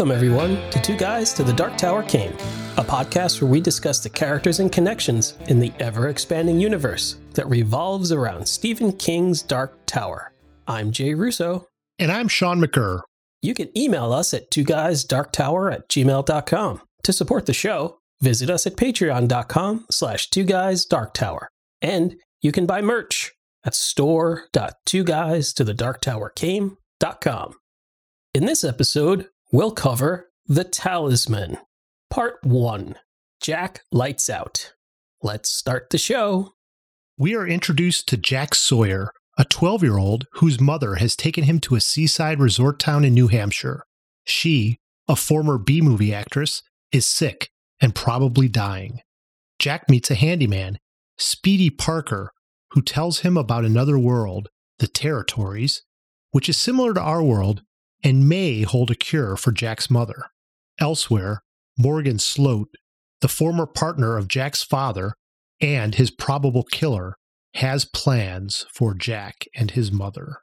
Welcome, everyone, to Two Guys to the Dark Tower Came, a podcast where we discuss the characters and connections in the ever expanding universe that revolves around Stephen King's Dark Tower. I'm Jay Russo. And I'm Sean McCurr. You can email us at two guys dark tower at gmail.com. To support the show, visit us at patreon.com slash two guys dark tower. And you can buy merch at store.twoguys to the dark tower came.com. In this episode, we'll cover The Talisman, Part 1 Jack Lights Out. Let's start the show. We are introduced to Jack Sawyer, a 12 year old whose mother has taken him to a seaside resort town in New Hampshire. She, a former B movie actress, is sick and probably dying. Jack meets a handyman, Speedy Parker, who tells him about another world, the Territories, which is similar to our world and may hold a cure for Jack's mother. Elsewhere, Morgan Sloat, the former partner of Jack's father and his probable killer, has plans for Jack and his mother.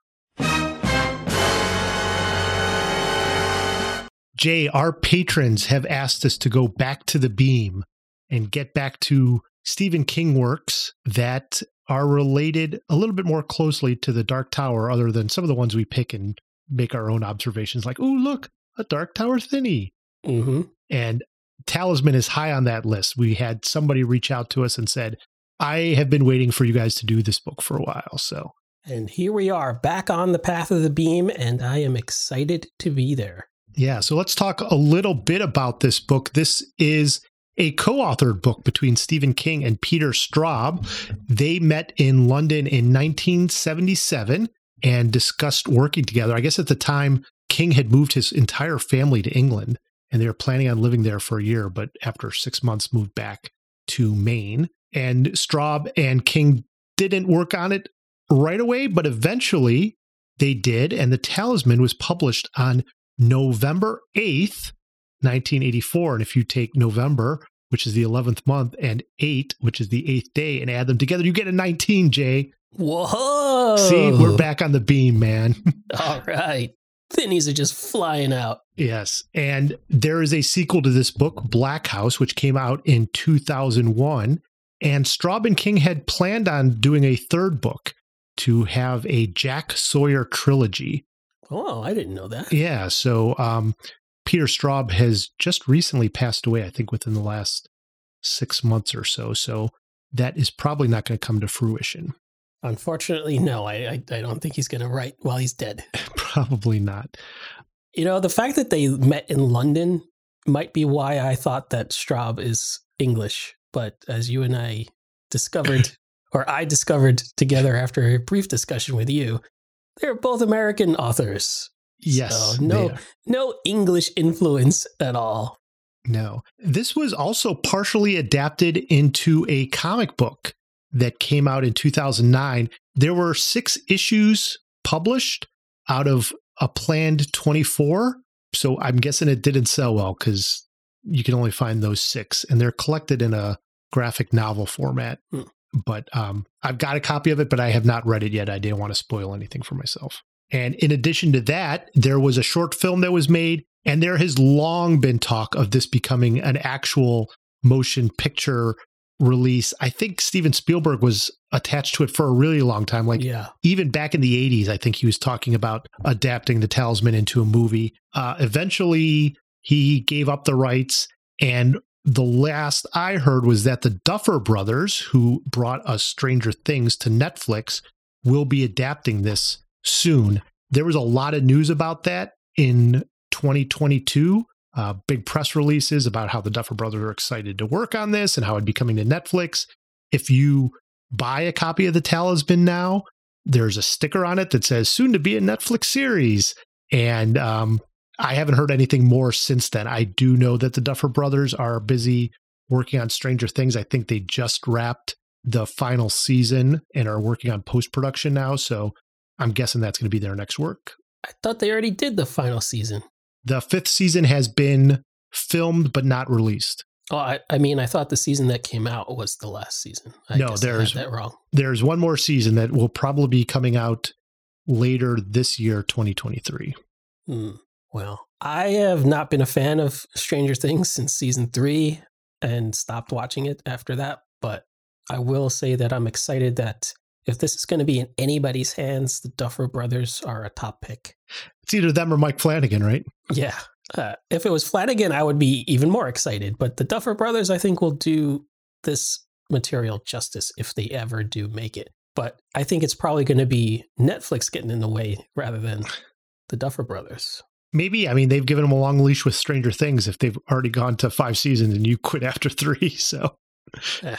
Jay, our patrons have asked us to go back to the beam and get back to Stephen King works that are related a little bit more closely to the Dark Tower, other than some of the ones we pick and make our own observations, like, oh, look, a Dark Tower thinny. Mm-hmm. And Talisman is high on that list. We had somebody reach out to us and said, I have been waiting for you guys to do this book for a while. So, And here we are, back on the path of the beam, and I am excited to be there. yeah. So let's talk a little bit about this book. This is a co authored book between Stephen King and Peter Straub. They met in London in 1977 and discussed working together. I guess at the time, King had moved his entire family to England and they were planning on living there for a year, but after six months, moved back to Maine. And Straub and King didn't work on it right away, but eventually they did. And The Talisman was published on November 8th, 1984. And if you take November, which is the 11th month, and 8, which is the eighth day, and add them together, you get a 19, Jay. Whoa! See, we're back on the beam, man. All right. Thinnies are just flying out. Yes. And there is a sequel to this book, Black House, which came out in 2001. And Straub and King had planned on doing a third book to have a Jack Sawyer trilogy. Oh, I didn't know that. Yeah. So um, Peter Straub has just recently passed away, I think within the last six months or so. So that is probably not going to come to fruition. Unfortunately, no, I, I, I don't think he's going to write while he's dead. probably not. You know, the fact that they met in London might be why I thought that Straub is English. But as you and I discovered, or I discovered together after a brief discussion with you, they're both American authors. Yes. So no, no English influence at all. No. This was also partially adapted into a comic book that came out in 2009. There were six issues published out of a planned 24. So I'm guessing it didn't sell well because you can only find those six, and they're collected in a graphic novel format. Hmm. But um, I've got a copy of it, but I have not read it yet. I didn't want to spoil anything for myself. And in addition to that, there was a short film that was made, and there has long been talk of this becoming an actual motion picture release. I think Steven Spielberg was attached to it for a really long time. Like yeah. even back in the 80s, I think he was talking about adapting The Talisman into a movie. Uh, eventually, he gave up the rights. And the last I heard was that the Duffer Brothers, who brought us Stranger Things to Netflix, will be adapting this soon. There was a lot of news about that in 2022. Uh, big press releases about how the Duffer Brothers are excited to work on this and how it'd be coming to Netflix. If you buy a copy of The Talisman now, there's a sticker on it that says soon to be a Netflix series. And um, I haven't heard anything more since then. I do know that the Duffer Brothers are busy working on Stranger Things. I think they just wrapped the final season and are working on post production now. So I'm guessing that's going to be their next work. I thought they already did the final season. The fifth season has been filmed but not released. Oh, I, I mean, I thought the season that came out was the last season. I No, guess I had there's- that wrong. There's one more season that will probably be coming out later this year, 2023. Hmm. Well, I have not been a fan of Stranger Things since season three and stopped watching it after that. But I will say that I'm excited that if this is going to be in anybody's hands, the Duffer Brothers are a top pick. It's either them or Mike Flanagan, right? Yeah. Uh, if it was Flanagan, I would be even more excited. But the Duffer Brothers, I think, will do this material justice if they ever do make it. But I think it's probably going to be Netflix getting in the way rather than the Duffer Brothers. Maybe. I mean, they've given them a long leash with Stranger Things if they've already gone to five seasons and you quit after three. So Eh.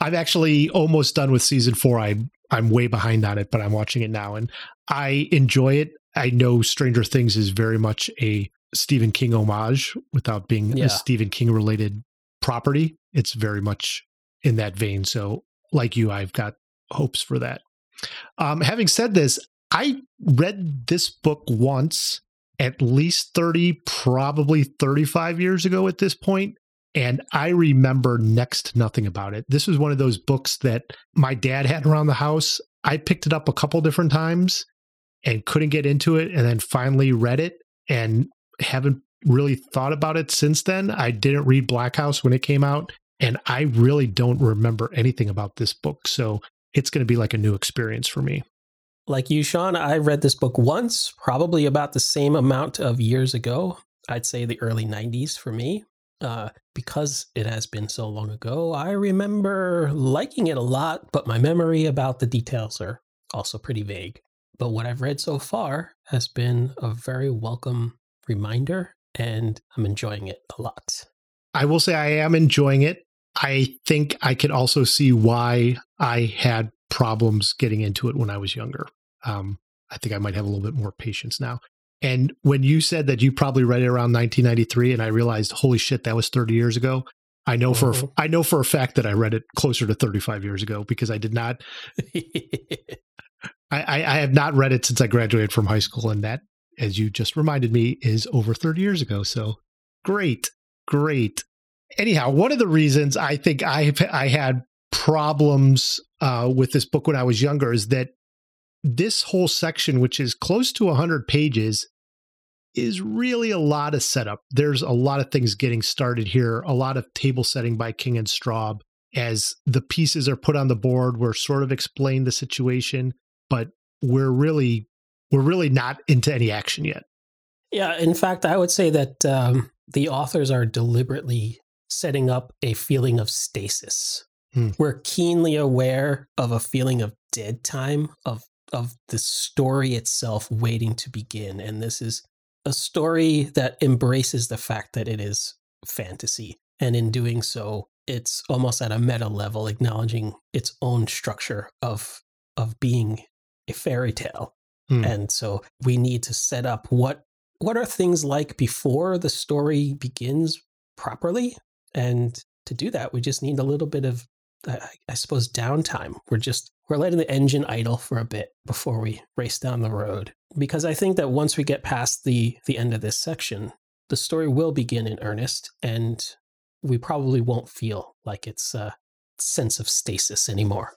I'm actually almost done with season four. I I'm way behind on it, but I'm watching it now and I enjoy it. I know Stranger Things is very much a Stephen King homage without being Yeah. a Stephen King related property. It's very much in that vein. So, like you, I've got hopes for that. Um, having said this, I read this book once at least 30, probably 35 years ago at this point, And I remember next to nothing about it. This was one of those books that my dad had around the house. I picked it up a couple different times and couldn't get into it. And then finally read it and haven't really thought about it since then. I didn't read Black House when it came out. And I really don't remember anything about this book. So it's going to be like a new experience for me. Like you, Sean, I read this book once, probably about the same amount of years ago. I'd say the early 90s for me. Uh, because it has been so long ago, I remember liking it a lot, but my memory about the details are also pretty vague. But what I've read so far has been a very welcome reminder, and I'm enjoying it a lot. I will say I am enjoying it. I think I could also see why I had problems getting into it when I was younger. Um, I think I might have a little bit more patience now. And when you said that you probably read it around 1993, and I realized, holy shit, that was 30 years ago. I know for Mhm. I know for a fact that I read it closer to 35 years ago because I did not. I, I, have not read it since I graduated from high school, and that, as you just reminded me, is over 30 years ago. So great, great. Anyhow, one of the reasons I think I I had problems uh, with this book when I was younger is that this whole section, which is close to 100 pages, is really a lot of setup. There's a lot of things getting started here, a lot of table setting by King and Straub. As the pieces are put on the board, we're sort of explain the situation, but we're really we're really not into any action yet. Yeah, in fact, I would say that um, the authors are deliberately setting up a feeling of stasis. Hmm. We're keenly aware of a feeling of dead time of of the story itself waiting to begin, and this is a story that embraces the fact that it is fantasy, and in doing so, it's almost at a meta level, acknowledging its own structure of of being a fairy tale. Hmm. and so we need to set up what what are things like before the story begins properly? And to do that we just need a little bit of uh, i suppose downtime. We're just we're letting the engine idle for a bit before we race down the road. Because i think that once we get past the the end of this section the story will begin in earnest and we probably won't feel like it's a sense of stasis anymore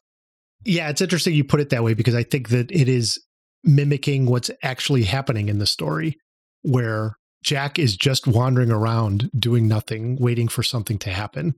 Yeah, it's interesting you put it that way because I think that it is mimicking what's actually happening in the story, where Jack is just wandering around doing nothing, waiting for something to happen.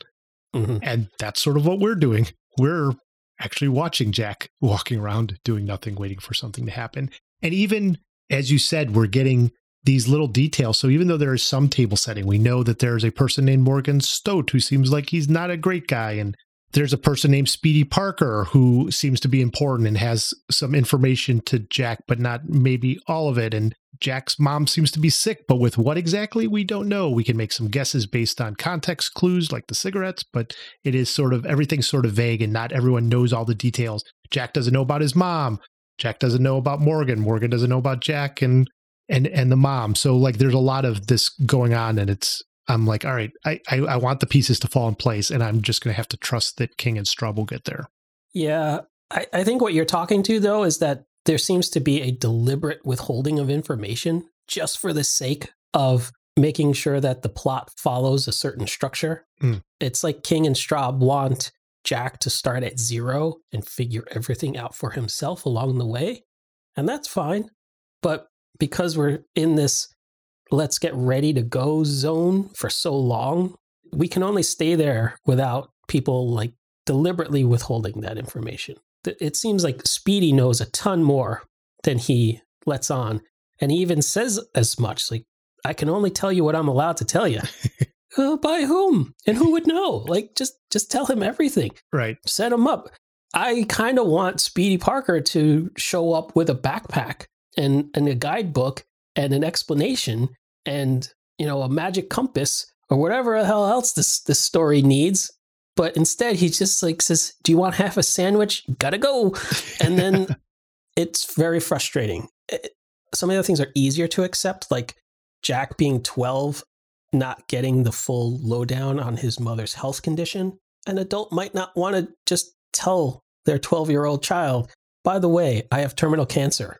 Mhm. And that's sort of what we're doing. We're actually watching Jack walking around doing nothing, waiting for something to happen. And even as you said, we're getting these little details. So even though there is some table setting, we know that there's a person named Morgan Sloat who seems like he's not a great guy. And there's a person named Speedy Parker who seems to be important and has some information to Jack, but not maybe all of it. And Jack's mom seems to be sick, but with what exactly, we don't know. We can make some guesses based on context clues like the cigarettes, but it is sort of everything's sort of vague and not everyone knows all the details. Jack doesn't know about his mom. Jack doesn't know about Morgan. Morgan doesn't know about Jack and and and the mom. So like there's a lot of this going on and it's I'm like, all right, I, I, I want the pieces to fall in place, and I'm just going to have to trust that King and Straub will get there. Yeah, I, I think what you're talking to though is that there seems to be a deliberate withholding of information just for the sake of making sure that the plot follows a certain structure. Mm. It's like King and Straub want Jack to start at zero and figure everything out for himself along the way. And that's fine. But because we're in this let's get ready to go zone for so long. We can only stay there without people like deliberately withholding that information. It seems like Speedy knows a ton more than he lets on. And he even says as much like, I can only tell you what I'm allowed to tell you. uh, by whom? And who would know? Like, just just tell him everything. Right. Set him up. I kind of want Speedy Parker to show up with a backpack and, and a guidebook and an explanation and you know a magic compass or whatever the hell else this this story needs. But instead, he just like says, "Do you want half a sandwich? Gotta go," and then it's very frustrating. It, some of the things are easier to accept, like Jack being twelve, not getting the full lowdown on his mother's health condition. An adult might not want to just tell their 12 year old child, by the way, I have terminal cancer.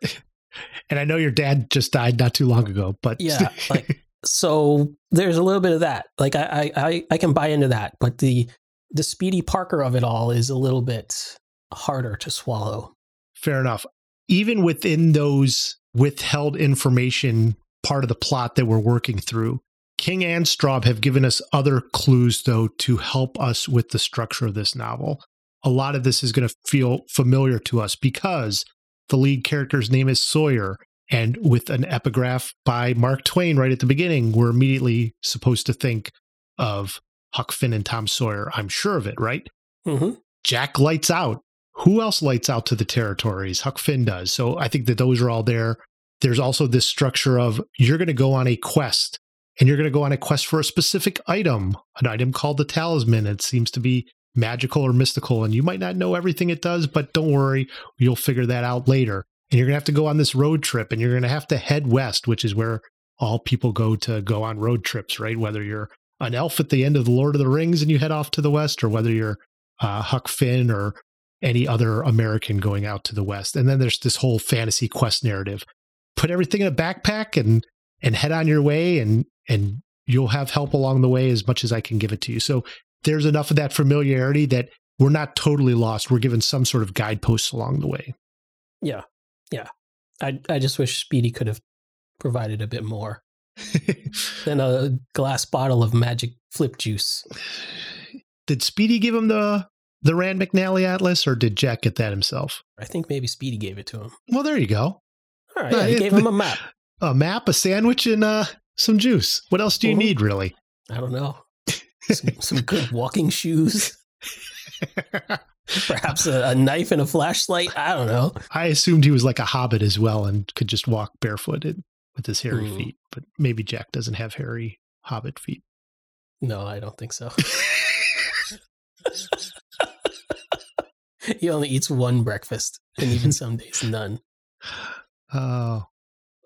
And I know your dad just died not too long ago, but yeah, like so there's a little bit of that. Like I, I, I can buy into that, but the the Speedy Parker of it all is a little bit harder to swallow. Fair enough. Even within those withheld information part of the plot that we're working through, King and Straub have given us other clues, though, to help us with the structure of this novel. A lot of this is going to feel familiar to us because the lead character's name is Sawyer. And with an epigraph by Mark Twain right at the beginning, we're immediately supposed to think of Huck Finn and Tom Sawyer. I'm sure of it, right? Mm-hmm. Jack lights out. Who else lights out to the territories? Huck Finn does. So I think that those are all there. There's also this structure of you're going to go on a quest and you're going to go on a quest for a specific item, an item called the talisman. It seems to be magical or mystical, and you might not know everything it does, but don't worry, you'll figure that out later. And you're going to have to go on this road trip, and you're going to have to head west, which is where all people go to go on road trips, right? Whether you're an elf at the end of the Lord of the Rings and you head off to the west, or whether you're uh, Huck Finn or any other American going out to the west. And then there's this whole fantasy quest narrative. Put everything in a backpack and and head on your way, and and you'll have help along the way as much as I can give it to you. So there's enough of that familiarity that we're not totally lost. We're given some sort of guideposts along the way. Yeah. Yeah. I I just wish Speedy could have provided a bit more than a glass bottle of magic flip juice. Did Speedy give him the the Rand McNally Atlas or did Jack get that himself? I think maybe Speedy gave it to him. Well, there you go. All right, yeah, he gave him a map. A map, a sandwich, and uh, some juice. What else do you mm-hmm. need, really? I don't know some, some good walking shoes. Perhaps a, a, knife and a flashlight. I don't know. I assumed he was like a hobbit as well and could just walk barefooted with his hairy mm. feet. But maybe Jack doesn't have hairy hobbit feet. No, I don't think so. he only eats one breakfast, and even some days none. Oh,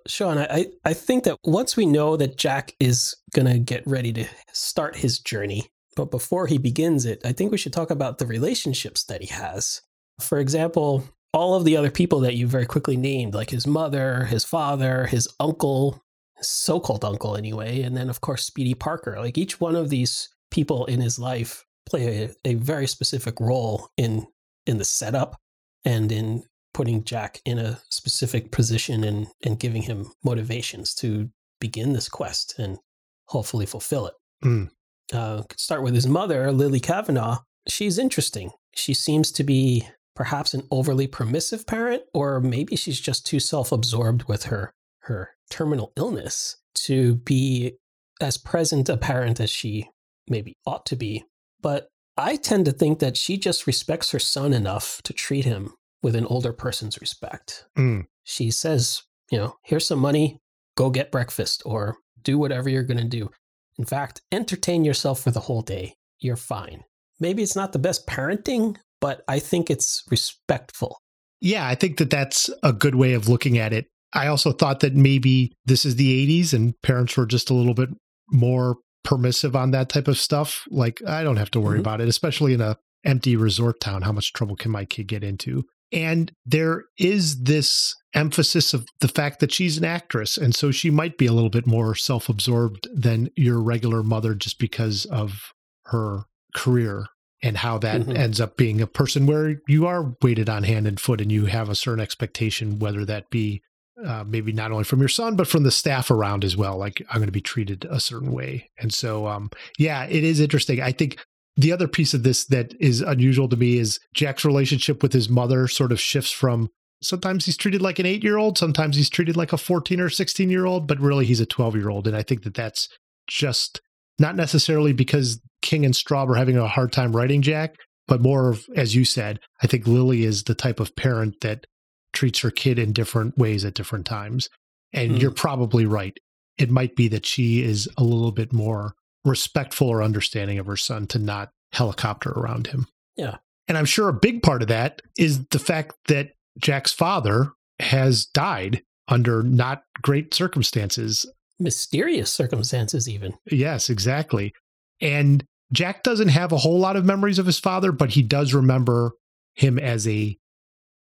Sean, I, I think that once we know that Jack is going to get ready to start his journey, but before he begins it, I think we should talk about the relationships that he has. For example, all of the other people that you very quickly named, like his mother, his father, his uncle, so called uncle anyway, and then, of course, Speedy Parker. Like each one of these people in his life play a, a very specific role in in the setup and in putting Jack in a specific position and, and giving him motivations to begin this quest and hopefully fulfill it. Mm. Uh, could start with his mother, Lily Kavanaugh. She's interesting. She seems to be perhaps an overly permissive parent, or maybe she's just too self-absorbed with her her terminal illness to be as present a parent as she maybe ought to be. But I tend to think that she just respects her son enough to treat him with an older person's respect. Mm. She says, you know, here's some money, go get breakfast or do whatever you're going to do. In fact, entertain yourself for the whole day. You're fine. Maybe it's not the best parenting, but I think it's respectful. Yeah, I think that that's a good way of looking at it. I also thought that maybe this is the 80s and parents were just a little bit more permissive on that type of stuff. Like, I don't have to worry mm-hmm. about it, especially in a empty resort town. How much trouble can my kid get into? And there is this emphasis of the fact that she's an actress. And so she might be a little bit more self absorbed than your regular mother just because of her career and how that mm-hmm. ends up being a person where you are weighted on hand and foot and you have a certain expectation, whether that be uh, maybe not only from your son, but from the staff around as well. Like I'm going to be treated a certain way. And so, um, yeah, it is interesting. I think the other piece of this that is unusual to me is Jack's relationship with his mother sort of shifts from sometimes he's treated like an eight year old, sometimes he's treated like a 14 or 16 year old, but really he's a 12 year old. And I think that that's just not necessarily because King and Straub are having a hard time writing Jack, but more of, as you said, I think Lily is the type of parent that treats her kid in different ways at different times. And mm. you're probably right. It might be that she is a little bit more respectful or understanding of her son to not helicopter around him. Yeah. And I'm sure a big part of that is the fact that Jack's father has died under not great circumstances. Mysterious circumstances, even. Yes, exactly. And Jack doesn't have a whole lot of memories of his father, but he does remember him as a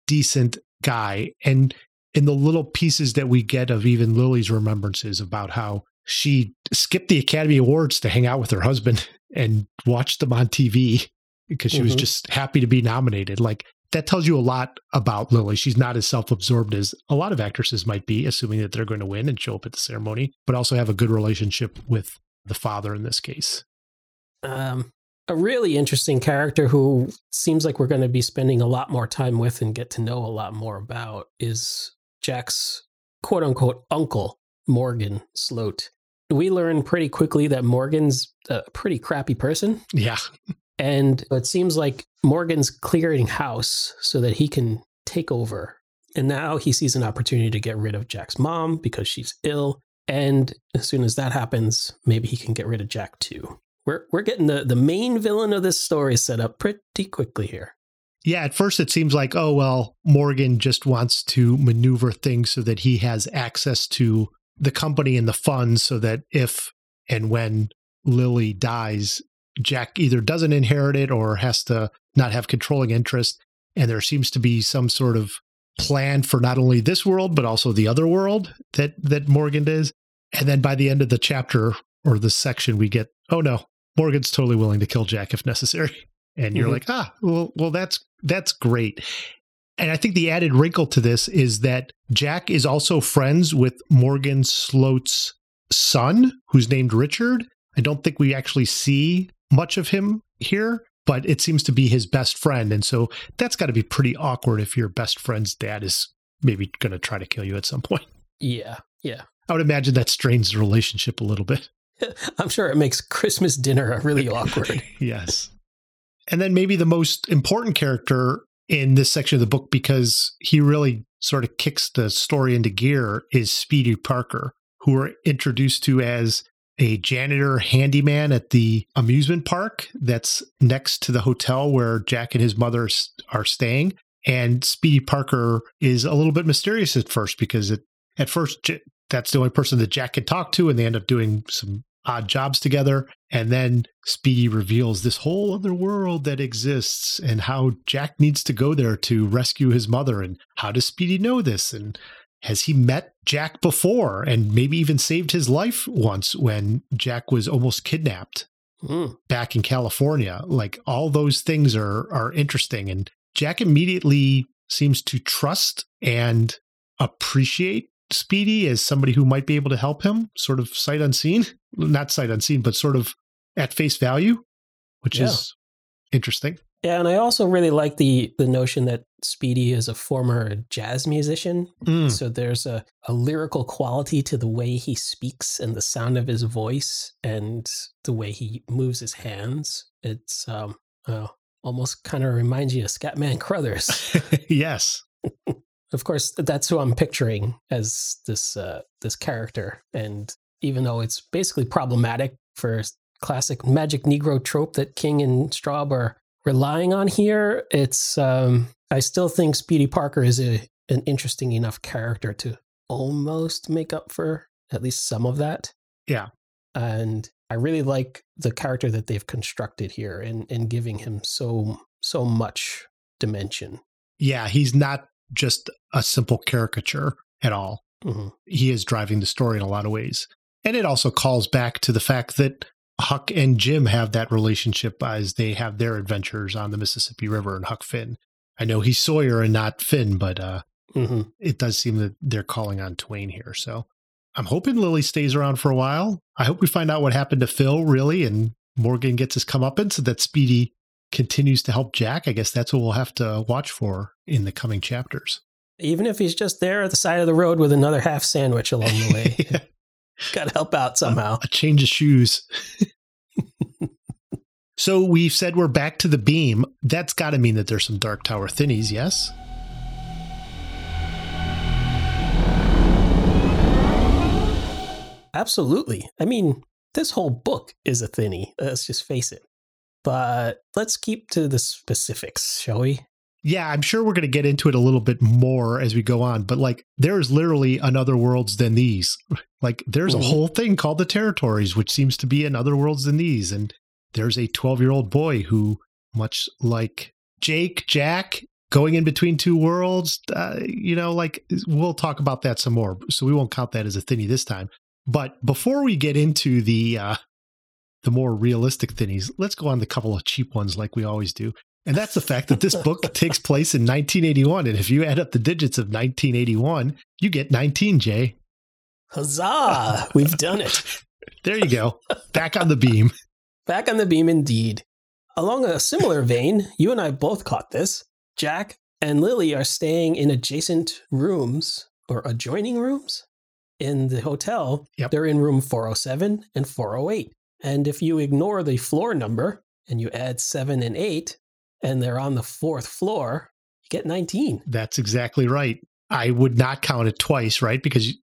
decent guy. And in the little pieces that we get of even Lily's remembrances about how she skipped the Academy Awards to hang out with her husband and watch them on TV because she mm-hmm. was just happy to be nominated. Like that tells you a lot about Lily. She's not as self absorbed as a lot of actresses might be, assuming that they're going to win and show up at the ceremony, but also have a good relationship with the father in this case. Um, a really interesting character who seems like we're going to be spending a lot more time with and get to know a lot more about is Jack's quote unquote uncle, Morgan Sloat. We learn pretty quickly that Morgan's a pretty crappy person. Yeah. And it seems like Morgan's clearing house so that he can take over. And now he sees an opportunity to get rid of Jack's mom because she's ill. And as soon as that happens, maybe he can get rid of Jack too. We're we're getting the, the main villain of this story set up pretty quickly here. Yeah, at first it seems like, oh well, Morgan just wants to maneuver things so that he has access to the company and the funds so that if and when Lily dies, Jack either doesn't inherit it or has to not have controlling interest. And there seems to be some sort of plan for not only this world, but also the other world that, that Morgan does. And then by the end of the chapter or the section, we get, oh no, Morgan's totally willing to kill Jack if necessary. And you're mm-hmm. like, ah, well, well, that's that's great. And I think the added wrinkle to this is that Jack is also friends with Morgan Sloat's son, who's named Richard. I don't think we actually see much of him here, but it seems to be his best friend. And so that's got to be pretty awkward if your best friend's dad is maybe going to try to kill you at some point. Yeah. Yeah. I would imagine that strains the relationship a little bit. I'm sure it makes Christmas dinner really awkward. yes. And then maybe the most important character in this section of the book, because he really sort of kicks the story into gear, is Speedy Parker, who we're introduced to as a janitor handyman at the amusement park that's next to the hotel where Jack and his mother are staying. And Speedy Parker is a little bit mysterious at first because it, at first that's the only person that Jack can talk to, and they end up doing some odd jobs together. And then Speedy reveals this whole other world that exists and how Jack needs to go there to rescue his mother. And how does Speedy know this? And has he met Jack before and maybe even saved his life once when Jack was almost kidnapped mm. back in California? Like all those things are are interesting and Jack immediately seems to trust and appreciate Speedy as somebody who might be able to help him, sort of sight unseen, not sight unseen, but sort of at face value, which yeah. is interesting. Yeah, and I also really like the the notion that Speedy is a former jazz musician. Mm. So there's a, a lyrical quality to the way he speaks and the sound of his voice and the way he moves his hands. It's um oh, almost kind of reminds you of Scatman Crothers. yes. of course, that's who I'm picturing as this uh, this character. And even though it's basically problematic for classic magic Negro trope that King and Straub are relying on here, it's um, I still think Speedy Parker is a an interesting enough character to almost make up for at least some of that. Yeah. And I really like the character that they've constructed here and in, in giving him so so much dimension. Yeah, he's not just a simple caricature at all. Mm-hmm. He is driving the story in a lot of ways. And it also calls back to the fact that Huck and Jim have that relationship as they have their adventures on the Mississippi River and Huck Finn. I know he's Sawyer and not Finn, but uh, hmm it does seem that they're calling on Twain here. So I'm hoping Lily stays around for a while. I hope we find out what happened to Phil, really, and Morgan gets his comeuppance so that Speedy continues to help Jack. I guess that's what we'll have to watch for in the coming chapters. Even if he's just there at the side of the road with another half sandwich along the way, got to help out somehow. a change of shoes. so we've said we're back to the beam. That's got to mean that there's some Dark Tower thinnies, yes? Absolutely. I mean, this whole book is a thinny. Let's just face it. But let's keep to the specifics, shall we? Yeah, I'm sure we're going to get into it a little bit more as we go on, but like there's literally another worlds than these. Like there's a whole thing called the territories, which seems to be in other worlds than these. And there's a 12 year old boy who, much like Jake, Jack, going in between two worlds, uh, you know, like we'll talk about that some more. So we won't count that as a thinny this time. But before we get into the uh, the more realistic thinnies, let's go on the couple of cheap ones like we always do. And that's the fact that this book takes place in 1981. And if you add up the digits of 1981, you get 19, Jay. Huzzah! We've done it. There you go. Back on the beam. Back on the beam indeed. Along a similar vein, you and I both caught this. Jack and Lily are staying in adjacent rooms or adjoining rooms in the hotel. Yep. They're in room 407 and 408. And if you ignore the floor number and you add 7 and 8 and they're on the fourth floor, you get 19. That's exactly right. I would not count it twice, right? Because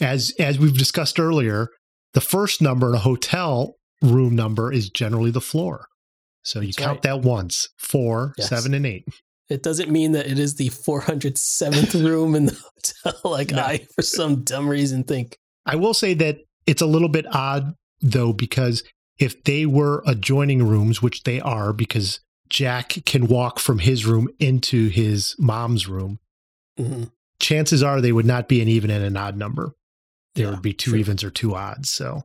as as we've discussed earlier, the first number in a hotel room number is generally the floor. So you That's count right. that once, four, Yes. seven, and eight. It doesn't mean that it is the 407th room in the hotel, like No. I, for some dumb reason, think. I will say that it's a little bit odd though, because if they were adjoining rooms, which they are, because Jack can walk from his room into his mom's room, Mhm. chances are they would not be an even and an odd number. There Yeah, would be two evens or two odds. So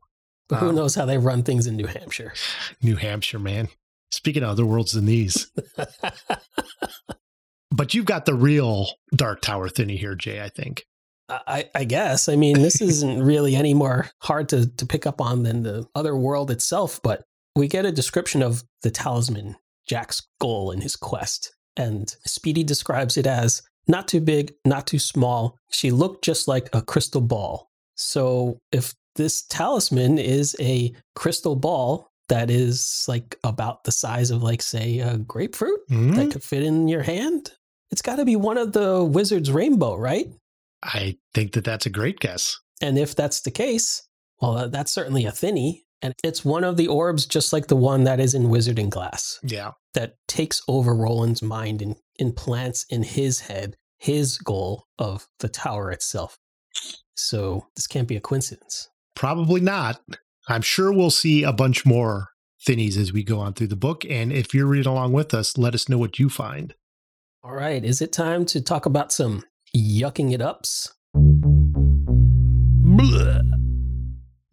But who Um, knows how they run things in New Hampshire? New Hampshire, man. Speaking of other worlds than these, but you've got the real Dark Tower thinny here, Jay. I think. I, I guess. I mean, this isn't really any more hard to, to pick up on than the other world itself, but we get a description of the talisman, Jack's goal in his quest. And Speedy describes it as not too big, not too small. She looked just like a crystal ball. So if this talisman is a crystal ball that is like about the size of, like, say, a grapefruit Hmm? that could fit in your hand, it's got to be one of the wizard's rainbow, right? I think that that's a great guess. And if that's the case, well, uh, that's certainly a thinny. And it's one of the orbs, just like the one that is in Wizard and Glass, Yeah. that takes over Roland's mind and implants in his head his goal of the tower itself. So this can't be a coincidence. Probably not. I'm sure we'll see a bunch more thinnies as we go on through the book. And if you're reading along with us, let us know what you find. All right, is it time to talk about some yucking it ups?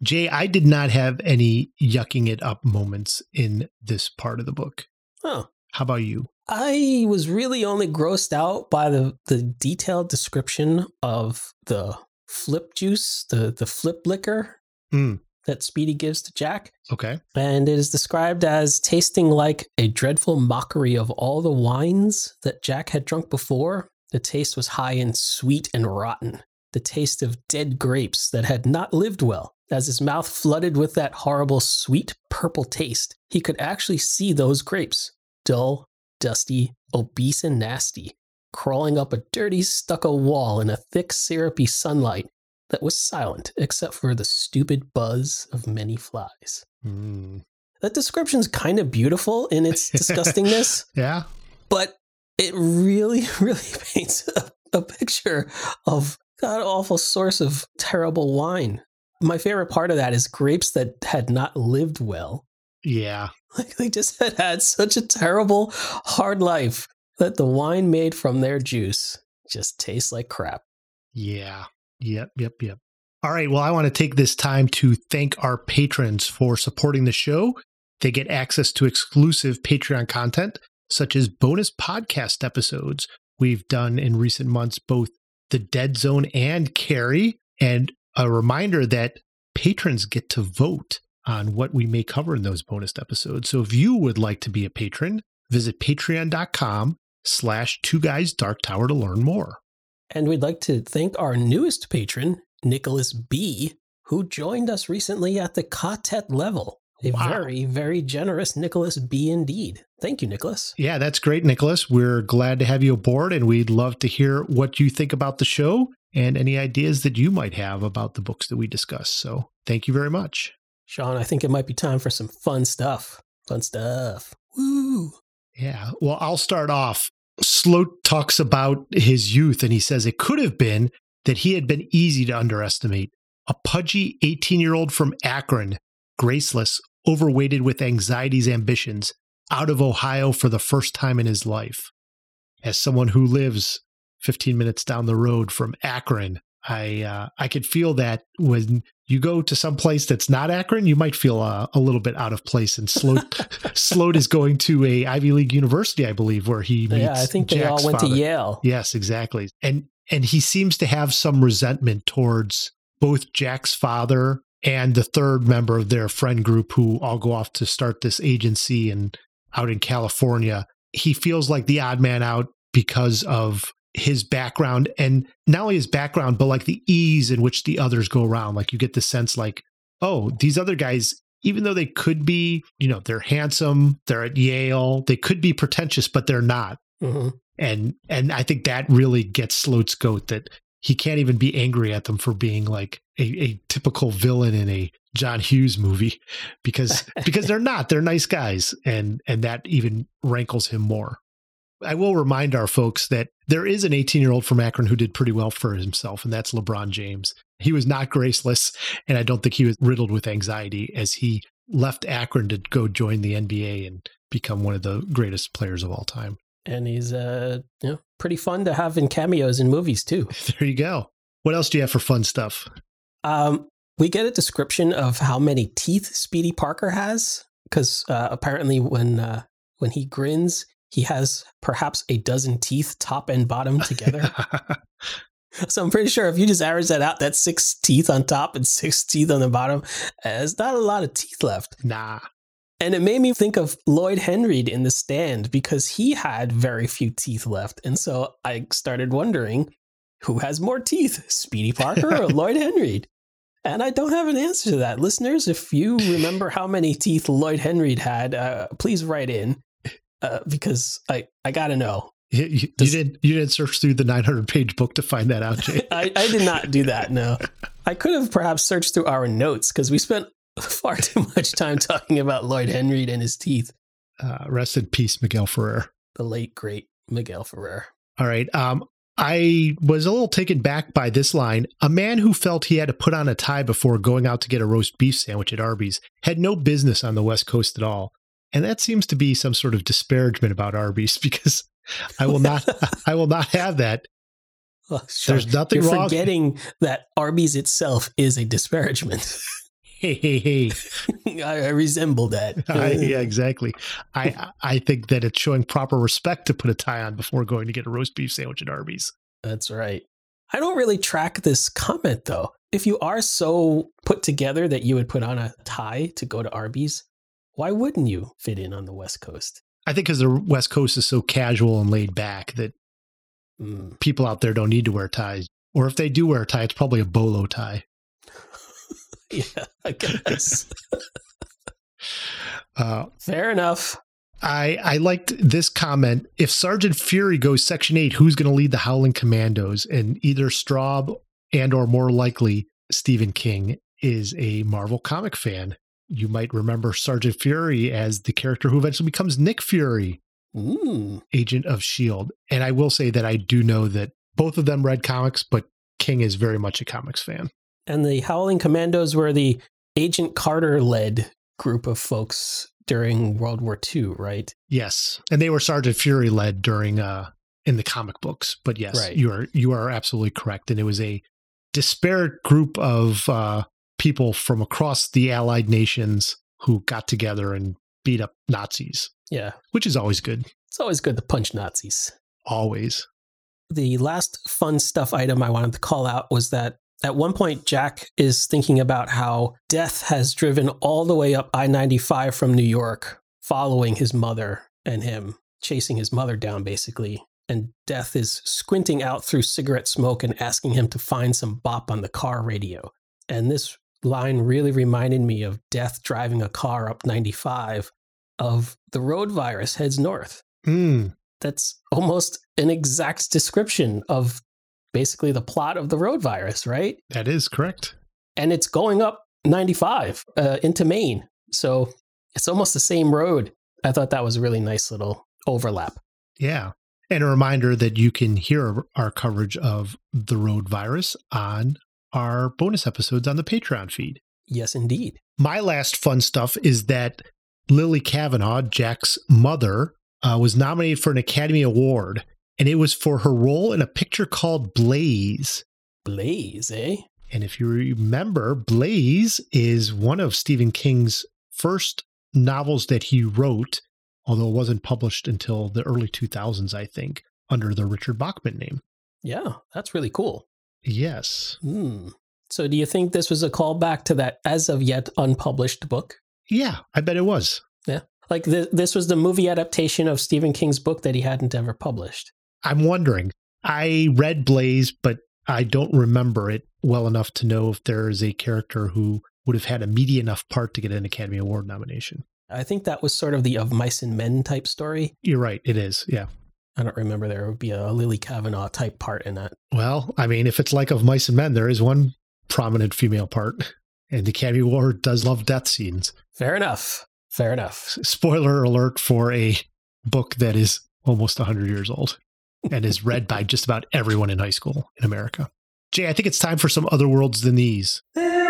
Jay, I did not have any yucking it up moments in this part of the book. Oh, How about you? I was really only grossed out by the, the detailed description of the flip juice, the, the flip liquor Mm. that Speedy gives to Jack. Okay. And it is described as tasting like a dreadful mockery of all the wines that Jack had drunk before. The taste was high and sweet and rotten, the taste of dead grapes that had not lived well. As his mouth flooded with that horrible sweet purple taste, he could actually see those grapes, dull, dusty, obese, and nasty, crawling up a dirty stucco wall in a thick, syrupy sunlight that was silent except for the stupid buzz of many flies. Mm. That description's kind of beautiful in its disgustingness, Yeah. but it really, really paints a, a picture of god awful source of terrible wine. My favorite part of that is grapes that had not lived well. Yeah. Like they just had had such a terrible, hard life that the wine made from their juice just tastes like crap. Yeah. Yep. Yep. Yep. All right. Well, I want to take this time to thank our patrons for supporting the show. They get access to exclusive Patreon content, such as bonus podcast episodes. We've done in recent months both The Dead Zone and Carrie. And a reminder that patrons get to vote on what we may cover in those bonus episodes. So if you would like to be a patron, visit patreon.com slash two guys dark tower to learn more. And we'd like to thank our newest patron, Nicholas B., who joined us recently at the Ka-tet level. A Wow. very, very generous Nicholas B. indeed. Thank you, Nicholas. Yeah, that's great, Nicholas. We're glad to have you aboard, and we'd love to hear what you think about the show and any ideas that you might have about the books that we discuss. So thank you very much. Sean, I think it might be time for some fun stuff. Fun stuff. Woo! Yeah. Well, I'll start off. Sloat talks about his youth, and he says it could have been that he had been easy to underestimate. A pudgy 18 year old from Akron, graceless, overweighted with anxieties, ambitions, out of Ohio for the first time in his life. As someone who lives 15 minutes down the road from Akron, I uh, I could feel that when you go to some place that's not Akron, you might feel uh, a little bit out of place. And Sloat Sloat is going to a Ivy League university, I believe, where he meets. Yeah, I think they all went father. to Yale. Yes, exactly. And and he seems to have some resentment towards both Jack's father and the third member of their friend group who all go off to start this agency and out in California. He feels like the odd man out because of his background and not only his background but like the ease in which the others go around. Like you get the sense like oh these other guys even though they could be you know they're handsome they're at Yale they could be pretentious but they're not. Hmm and and I think that really gets Sloat's goat that he can't even be angry at them for being like a, a typical villain in a John Hughes movie because because they're not. They're nice guys and and that even rankles him more. I will remind our folks that there is an 18 year old from Akron who did pretty well for himself, and that's LeBron James. He was not graceless, and I don't think he was riddled with anxiety as he left Akron to go join the NBA and become one of the greatest players of all time. And he's uh, you know, pretty fun to have in cameos in movies too. There you go. What else do you have for fun stuff? Um, we get a description of how many teeth Speedy Parker has, because uh, apparently when uh, when he grins, he has perhaps a dozen teeth, top and bottom together. so I'm pretty sure if you just average that out, that's six teeth on top and six teeth on the bottom. There's not a lot of teeth left. nah. And it made me think of Lloyd Henreid in The Stand because he had very few teeth left. And so I started wondering who has more teeth, Speedy Parker or Lloyd Henreid? And I don't have an answer to that. Listeners, if you remember how many teeth Lloyd Henreid had, uh, please write in uh, because I, I got to know. You, you, Does- you didn't you didn't search through the 900 page book to find that out, Jay. I, I did not do that, no. I could have perhaps searched through our notes because we spent far too much time talking about Lloyd Henreid and his teeth, Uh, rest in peace, Miguel Ferrer. the late, great Miguel Ferrer. All right. Um, I was a little taken back by this line. A man who felt he had to put on a tie before going out to get a roast beef sandwich at Arby's had no business on the West Coast at all. And that seems to be some sort of disparagement about Arby's because I will not I will not have that. Sean, There's nothing You're wrong. forgetting that Arby's itself is a disparagement. Hey, hey, hey. I, I resemble that. I, yeah, exactly. I I think that it's showing proper respect to put a tie on before going to get a roast beef sandwich at Arby's. That's right. I don't really track this comment though. If you are so put together that you would put on a tie to go to Arby's, why wouldn't you fit in on the West Coast? I think because the West Coast is so casual and laid back that Mm. people out there don't need to wear ties. Or if they do wear a tie, it's probably a bolo tie. Yeah, I guess. Uh, Fair enough. I I liked this comment. If Sergeant Fury goes Section Eight, who's going to lead the Howling Commandos? And either Straub and or more likely Stephen King is a Marvel comic fan. You might remember Sergeant Fury as the character who eventually becomes Nick Fury, Mm. Agent of Shield. And I will say that I do know that both of them read comics, but King is very much a comics fan. And the Howling Commandos were the Agent Carter led group of folks during World War II, right? Yes, and they were Sergeant Fury led during uh in the comic books. But yes, Right. you are you are absolutely correct, and it was a disparate group of uh people from across the Allied nations who got together and beat up Nazis, Yeah. which is always good. It's always good to punch Nazis. Always. the last fun stuff item I wanted to call out was that at one point, Jack is thinking about how death has driven all the way up I 95 from New York, following his mother and him, chasing his mother down, basically. And death is squinting out through cigarette smoke and asking him to find some bop on the car radio. And this line really reminded me of death driving a car up 95 of the road virus heads north. Mm, That's almost an exact description of basically the plot of the road virus, right? that is correct. and it's going up 95 uh, into Maine. So it's almost the same road. I thought that was a really nice little overlap. Yeah. And a reminder that you can hear our coverage of the road virus on our bonus episodes on the Patreon feed. Yes, indeed. My last fun stuff is that Lily Cavanaugh, Jack's mother, uh, was nominated for an Academy Award, and it was for her role in a picture called Blaze. Blaze, eh? And if you remember, Blaze is one of Stephen King's first novels that he wrote, although it wasn't published until the early 2000s, I think, under the Richard Bachman name. Yeah, that's really cool. Yes. Hmm. So do you think this was a callback to that as of yet unpublished book? Yeah, I bet it was. Yeah. Like th- this was the movie adaptation of Stephen King's book that he hadn't ever published. I'm wondering. I read Blaze, but I don't remember it well enough to know if there is a character who would have had a meaty enough part to get an Academy Award nomination. I think that was sort of the of mice and men type story. You're right. It is. Yeah. I don't remember there would be a Lily Cavanaugh type part in that. Well, I mean, if it's like of Mice and Men, there is one prominent female part, and the Academy Award does love death scenes. Fair enough. Fair enough. Spoiler alert for a book that is almost 100 years old and is read by just about everyone in high school in America. Jay, I think it's time for some other worlds than these. Eh,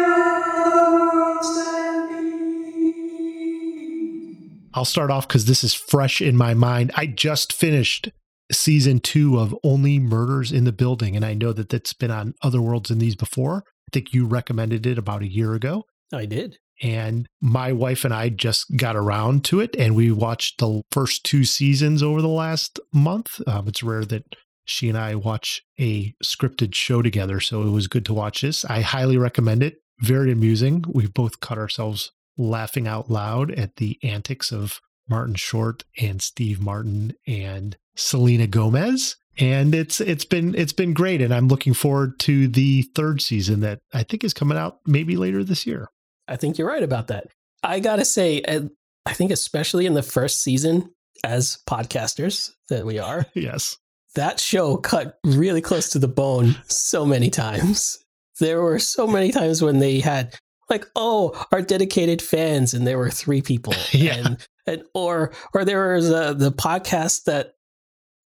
I'll start off because this is fresh in my mind. I just finished season two of Only Murders in the Building, and I know that that's been on Other Worlds than these before. I think you recommended it about a year ago. I did. And my wife and I just got around to it, and we watched the first two seasons over the last month. Um, it's rare that she and I watch a scripted show together, so it was good to watch this. I highly recommend it. Very amusing. We've both cut ourselves laughing out loud at the antics of Martin Short and Steve Martin and Selena Gomez. And it's it's been it's been great, and I'm looking forward to the third season that I think is coming out maybe later this year. I think you're right about that. I got to say, uh, I think especially in the first season, as podcasters that we are, Yes. that show cut really close to the bone so many times. There were so many times when they had like, oh, our dedicated fans, and there were three people, Yeah. and and or or there was uh, the podcast that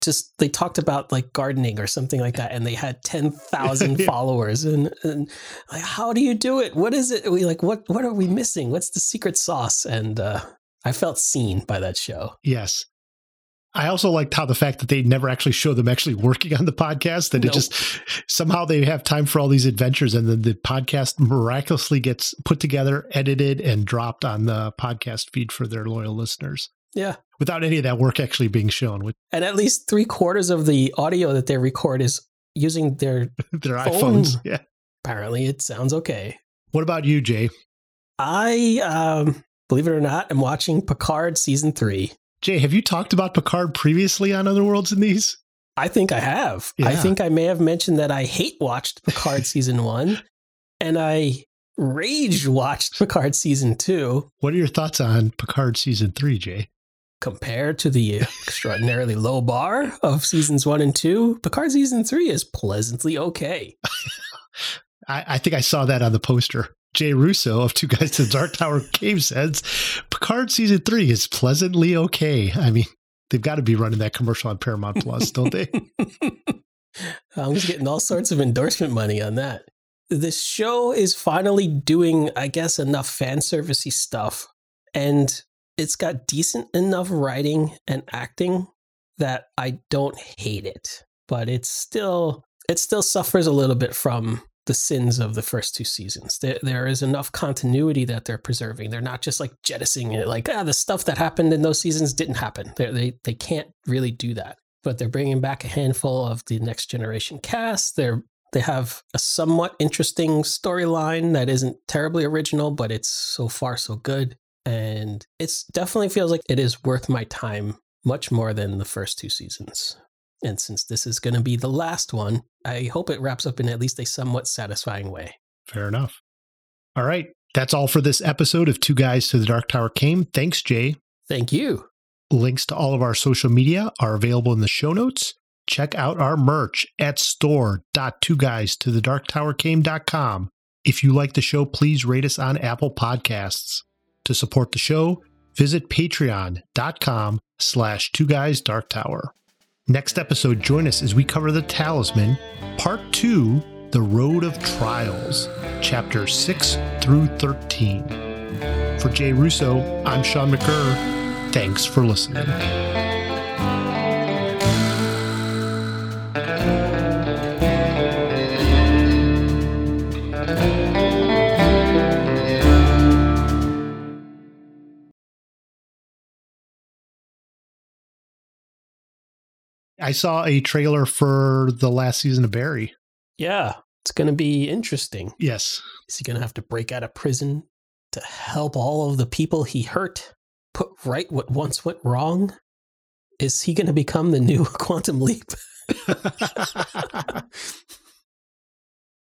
just they talked about like gardening or something like that, and they had ten thousand Yeah. followers, and and like, how do you do it? What is it? We like what what are we missing? What's the secret sauce? And uh, I felt seen by that show. Yes. I also liked how the fact that they never actually show them actually working on the podcast, that Nope. it just somehow they have time for all these adventures and then the podcast miraculously gets put together, edited, and dropped on the podcast feed for their loyal listeners Yeah. without any of that work actually being shown And at least three quarters of the audio that they record is using their. their Phone. iPhones. Yeah. Apparently, it sounds okay. What about you, Jay? I, um, believe it or not, I'm watching Picard season three. Jay, have you talked about Picard previously on Other Worlds in these? I think I have. I think I may have mentioned that I hate watched Picard season one, and I rage watched Picard season two. What are your thoughts on Picard season three, Jay? Compared to the extraordinarily low bar of seasons one and two, Picard season three is pleasantly okay. I, I think I saw that on the poster. Jay Russo of Two Guys to the Dark Tower Came says Picard season three is pleasantly okay. I mean, they've got to be running that commercial on Paramount Plus, don't they? I'm just getting all sorts of endorsement money on that. This show is finally doing, I guess, enough fan servicey stuff, and it's got decent enough writing and acting that I don't hate it. But it's still, it still suffers a little bit from the sins of the first two seasons. There, there is enough continuity that they're preserving. They're not just like jettisoning it, like ah, the stuff that happened in those seasons didn't happen. They, they, they can't really do that. but they're bringing back a handful of the next generation cast. They're they have a somewhat interesting storyline that isn't terribly original, but it's so far so good. And it's definitely feels like it is worth my time much more than the first two seasons. And since this is going to be the last one, I hope it wraps up in at least a somewhat satisfying way. Fair enough. All right. That's all for this episode of Two Guys to the Dark Tower Came. Thanks, Jay. Thank you. Links to all of our social media are available in the show notes. Check out our merch at store.2guys-to-the-dark-tower-came.com. If you like the show, please rate us on Apple Podcasts. To support the show, visit patreon.com slash two guys dark tower. Next episode, join us as we cover The Talisman, Part 2, The Road of Trials, Chapter 6 through 13. For Jay Russo, I'm Sean McGurr. Thanks for listening. I saw a trailer for the last season of Barry. Yeah, it's going to be interesting. Yes. Is he going to have to break out of prison to help all of the people he hurt put right what once went wrong? Is he going to become the new Quantum Leap?